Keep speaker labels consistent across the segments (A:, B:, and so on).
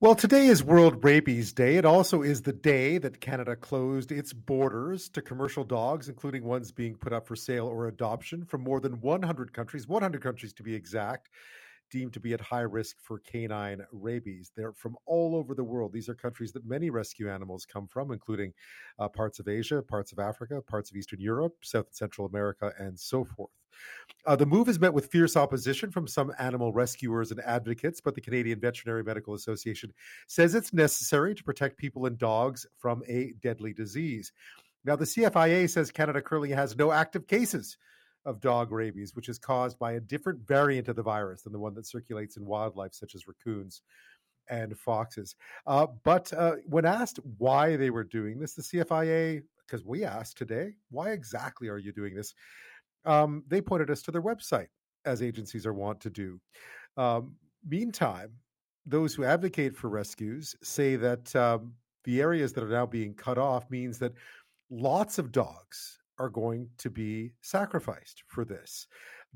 A: Well, today is World Rabies Day. It also is the day that Canada closed its borders to commercial dogs, including ones being put up for sale or adoption from more than 100 countries, 100 countries to be exact, deemed to be at high risk for canine rabies. They're from all over the world. These are countries that many rescue animals come from, including uh, parts of Asia, parts of Africa, parts of Eastern Europe, South and Central America, and so forth. Uh, the move has met with fierce opposition from some animal rescuers and advocates, but the Canadian Veterinary Medical Association says it's necessary to protect people and dogs from a deadly disease. Now, the CFIA says Canada currently has no active cases of dog rabies, which is caused by a different variant of the virus than the one that circulates in wildlife, such as raccoons and foxes. Uh, but uh, when asked why they were doing this, the CFIA, because we asked today, why exactly are you doing this? um, they pointed us to their website, as agencies are wont to do. Um, meantime, those who advocate for rescues say that um, the areas that are now being cut off means that lots of dogs are going to be sacrificed for this.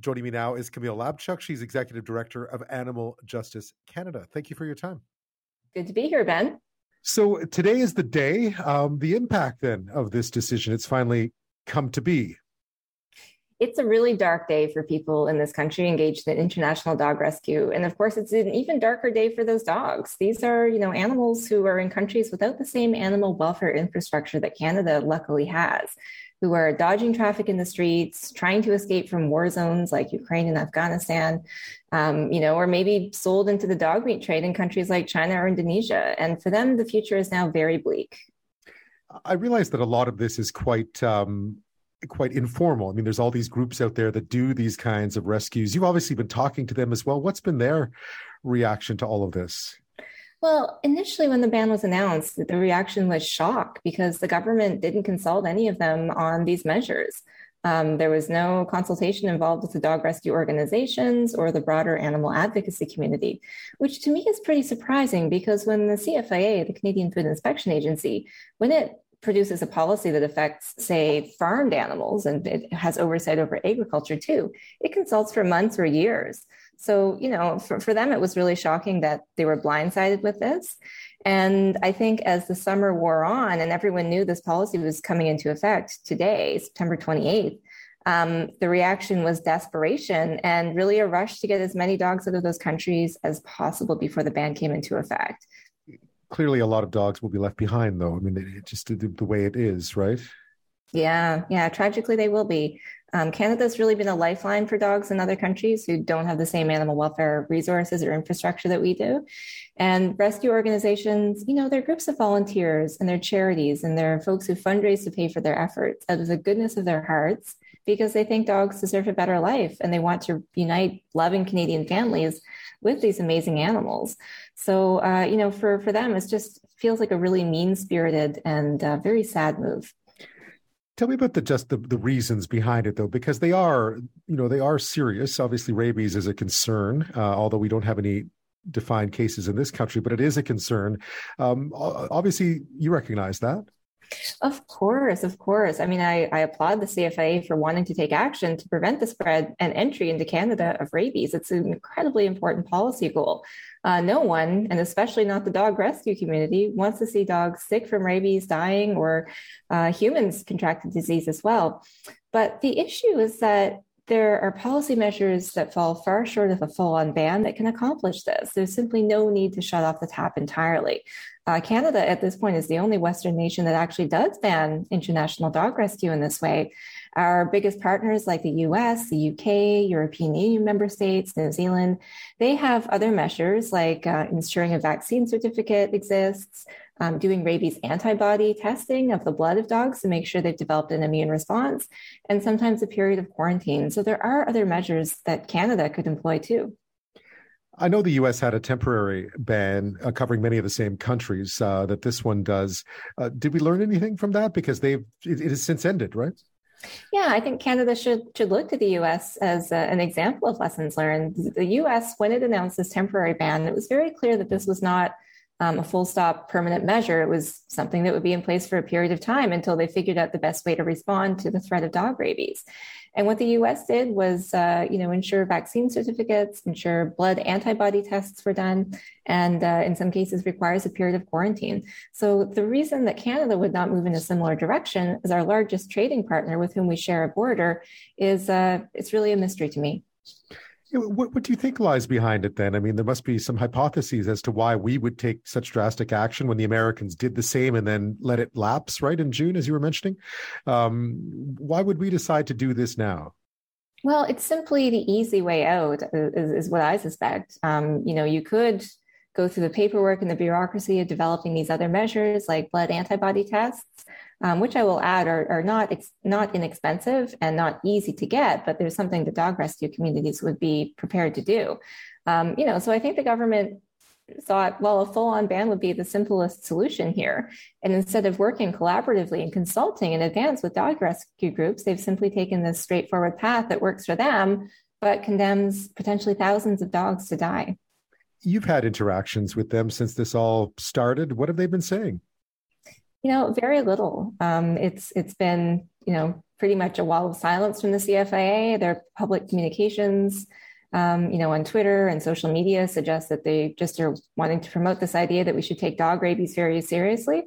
A: Joining me now is Camille Labchuk. She's executive director of Animal Justice Canada. Thank you for your time.
B: Good to be here, Ben.
A: So today is the day. Um, the impact then of this decision, it's finally come to be
B: it's a really dark day for people in this country engaged in international dog rescue. And of course, it's an even darker day for those dogs. These are, you know, animals who are in countries without the same animal welfare infrastructure that Canada luckily has, who are dodging traffic in the streets, trying to escape from war zones like Ukraine and Afghanistan, um, you know, or maybe sold into the dog meat trade in countries like China or Indonesia. And for them, the future is now very bleak.
A: I realize that a lot of this is quite um, quite informal. I mean, there's all these groups out there that do these kinds of rescues. You've obviously been talking to them as well. What's been their reaction to all of this?
B: Well, initially, when the ban was announced, the reaction was shock because the government didn't consult any of them on these measures. Um, there was no consultation involved with the dog rescue organizations or the broader animal advocacy community, which to me is pretty surprising because when the CFIA, the Canadian Food Inspection Agency, when it produces a policy that affects, say, farmed animals and it has oversight over agriculture too, it consults for months or years. So, you know, for, for them, it was really shocking that they were blindsided with this. And I think as the summer wore on and everyone knew this policy was coming into effect today, September 28th, um, the reaction was desperation and really a rush to get as many dogs out of those countries as possible before the ban came into effect.
A: Clearly a lot of dogs will be left behind though. I mean it, just the, the, way it is right?
B: Yeah. Yeah. Tragically they will be um, canada's really been a lifeline for dogs in other countries who don't have the same animal welfare resources or infrastructure that we do and rescue organizations you know they're groups of volunteers and they're charities and they're folks who fundraise to pay for their efforts out of the goodness of their hearts because they think dogs deserve a better life and they want to unite loving canadian families with these amazing animals. So, uh, you know, for, for them, it just feels like a really mean spirited and uh, very sad move.
A: Tell me about the just the, the reasons behind it though, because they are, you know, they are serious. Obviously, rabies is a concern, uh, although we don't have any defined cases in this country, but it is a concern. Um, obviously, you recognize that.
B: Of course, of course. I mean, I, I applaud the CFA for wanting to take action to prevent the spread and entry into Canada of rabies. It's an incredibly important policy goal. Uh, no one, and especially not the dog rescue community, wants to see dogs sick from rabies, dying, or uh, humans contract the disease as well. But the issue is that there are policy measures that fall far short of a full on ban that can accomplish this. There's simply no need to shut off the tap entirely. Uh, Canada, at this point, is the only Western nation that actually does ban international dog rescue in this way. Our biggest partners, like the US, the UK, European Union member states, New Zealand, they have other measures like uh, ensuring a vaccine certificate exists, um, doing rabies antibody testing of the blood of dogs to make sure they've developed an immune response, and sometimes a period of quarantine. So there are other measures that Canada could employ too.
A: I know the U.S. had a temporary ban uh, covering many of the same countries uh, that this one does. Uh, did we learn anything from that? Because they've it, it has since ended, right?
B: Yeah, I think Canada should should look to the U.S. as a, an example of lessons learned. The U.S. when it announced this temporary ban, it was very clear that this was not um, a full stop permanent measure. It was something that would be in place for a period of time until they figured out the best way to respond to the threat of dog rabies. And what the U.S. did was, uh, you know, ensure vaccine certificates, ensure blood antibody tests were done, and uh, in some cases requires a period of quarantine. So the reason that Canada would not move in a similar direction as our largest trading partner with whom we share a border is uh, it's really a mystery to me.
A: What, what do you think lies behind it then? I mean, there must be some hypotheses as to why we would take such drastic action when the Americans did the same and then let it lapse, right, in June, as you were mentioning. Um, why would we decide to do this now?
B: Well, it's simply the easy way out, is, is what I suspect. Um, you know, you could go through the paperwork and the bureaucracy of developing these other measures like blood antibody tests um, which I will add are, are not ex- not inexpensive and not easy to get, but there's something the dog rescue communities would be prepared to do. Um, you know, so I think the government thought, well, a full-on ban would be the simplest solution here. And instead of working collaboratively and consulting in advance with dog rescue groups, they've simply taken this straightforward path that works for them, but condemns potentially thousands of dogs to die.
A: You've had interactions with them since this all started. What have they been saying?
B: You know, very little. Um, it's it's been you know pretty much a wall of silence from the CFIA. Their public communications, um, you know, on Twitter and social media suggest that they just are wanting to promote this idea that we should take dog rabies very seriously.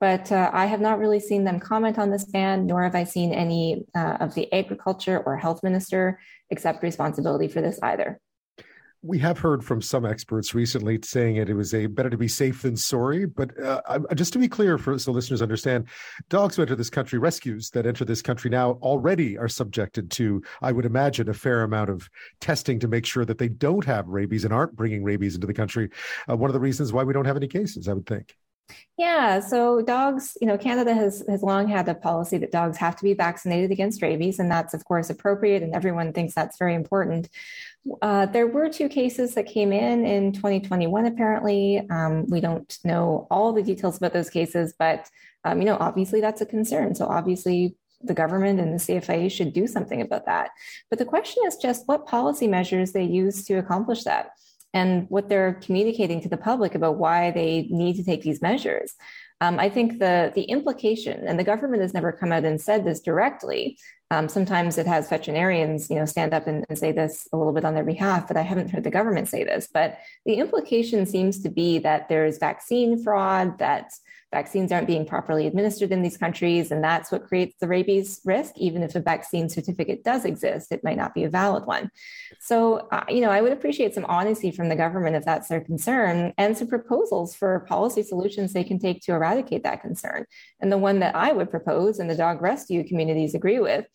B: But uh, I have not really seen them comment on this ban, nor have I seen any uh, of the agriculture or health minister accept responsibility for this either
A: we have heard from some experts recently saying it, it was a better to be safe than sorry. But uh, just to be clear, for so listeners understand, dogs who enter this country, rescues that enter this country now already are subjected to, I would imagine, a fair amount of testing to make sure that they don't have rabies and aren't bringing rabies into the country. Uh, one of the reasons why we don't have any cases, I would think.
B: Yeah, so dogs, you know, Canada has has long had a policy that dogs have to be vaccinated against rabies, and that's of course appropriate, and everyone thinks that's very important. Uh, there were two cases that came in in 2021. Apparently, um, we don't know all the details about those cases, but um, you know, obviously that's a concern. So obviously, the government and the CFIA should do something about that. But the question is just what policy measures they use to accomplish that and what they're communicating to the public about why they need to take these measures. Um, I think the the implication, and the government has never come out and said this directly. Um, sometimes it has veterinarians, you know, stand up and, and, say this a little bit on their behalf, but I haven't heard the government say this. But the implication seems to be that there's vaccine fraud, that vaccines aren't being properly administered in these countries, and that's what creates the rabies risk. Even if a vaccine certificate does exist, it might not be a valid one. So, uh, you know, I would appreciate some honesty from the government if that's their concern, and some proposals for policy solutions they can take to eradicate that concern. And the one that I would propose, and the dog rescue communities agree with,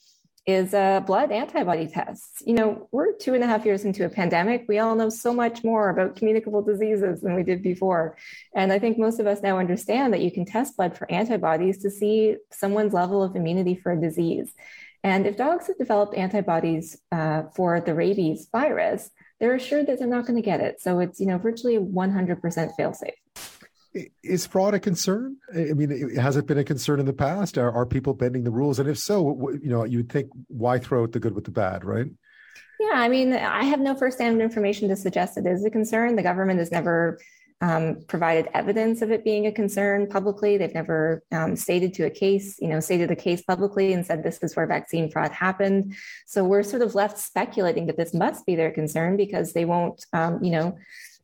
B: is uh, blood antibody tests. You know, we're two and a half years into a pandemic. We all know so much more about communicable diseases than we did before. And I think most of us now understand that you can test blood for antibodies to see someone's level of immunity for a disease. And if dogs have developed antibodies uh, for the rabies virus, they're assured that they're not going to get it. So it's, you know, virtually 100% fail safe.
A: Is fraud a concern? I mean, has it been a concern in the past? Are, are people bending the rules? And if so, you know, you'd think why throw out the good with the bad, right?
B: Yeah, I mean, I have no firsthand information to suggest it is a concern. The government has never um, provided evidence of it being a concern publicly. They've never um, stated to a case, you know, stated a case publicly and said this is where vaccine fraud happened. So we're sort of left speculating that this must be their concern because they won't, um, you know,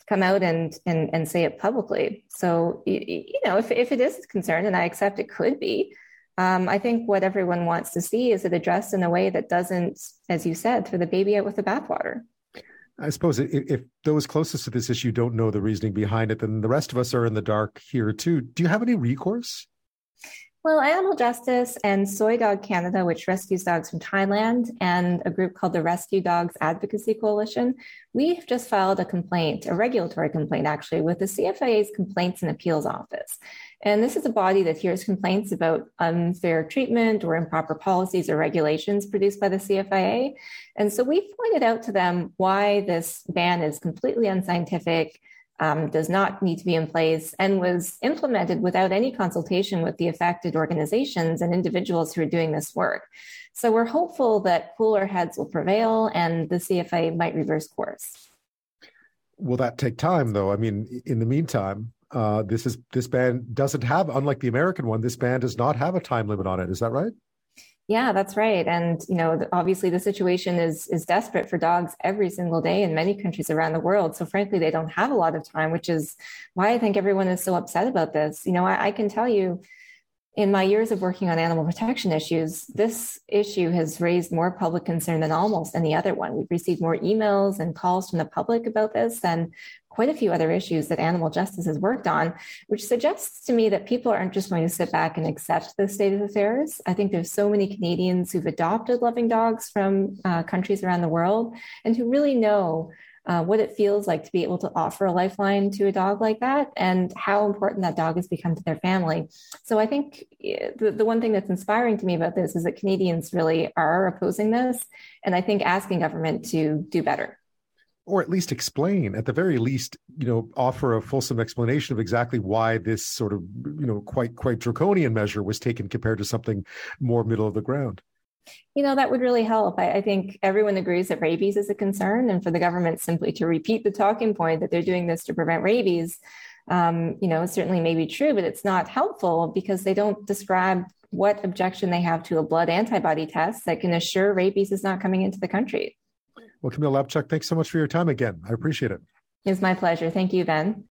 B: come out and and and say it publicly. So you know, if if it is a concern, and I accept it could be, um, I think what everyone wants to see is it addressed in a way that doesn't, as you said, throw the baby out with the bathwater.
A: I suppose if, if those closest to this issue don't know the reasoning behind it, then the rest of us are in the dark here too. Do you have any recourse?
B: Well, Animal Justice and Soi Dog Canada, which rescues dogs from Thailand, and a group called the Rescue Dogs Advocacy Coalition, we've just filed a complaint, a regulatory complaint actually, with the CFIA's Complaints and Appeals Office. And this is a body that hears complaints about unfair treatment or improper policies or regulations produced by the CFIA. And so we pointed out to them why this ban is completely unscientific um, does not need to be in place and was implemented without any consultation with the affected organizations and individuals who are doing this work. So we're hopeful that cooler heads will prevail and the CFA might reverse course.
A: Will that take time, though? I mean, in the meantime, uh, this is this ban doesn't have, unlike the American one, this ban does not have a time limit on it. Is that right?
B: Yeah, that's right. And you know, obviously, the situation is is desperate for dogs every single day in many countries around the world. So, frankly, they don't have a lot of time, which is why I think everyone is so upset about this. You know, I, I can tell you in my years of working on animal protection issues, this issue has raised more public concern than almost any other one. We've received more emails and calls from the public about this than quite a few other issues that animal justice has worked on, which suggests to me that people aren't just going to sit back and accept the state of affairs. I think there's so many Canadians who've adopted loving dogs from uh, countries around the world and who really know uh, what it feels like to be able to offer a lifeline to a dog like that and how important that dog has become to their family. So I think eh, the, the one thing that's inspiring to me about this is that Canadians really are opposing this. And I think asking government to do better
A: or at least explain at the very least you know offer a fulsome explanation of exactly why this sort of you know quite quite draconian measure was taken compared to something more middle of the ground
B: you know, that would really help. I, I, think everyone agrees that rabies is a concern, and for the government simply to repeat the talking point that they're doing this to prevent rabies, um, you know, certainly may be true, but it's not helpful because they don't describe what objection they have to a blood antibody test that can assure rabies is not coming into the country.
A: Well, Camille Labchuk, thanks so much for your time again. I appreciate it.
B: It's my pleasure. Thank you, Ben.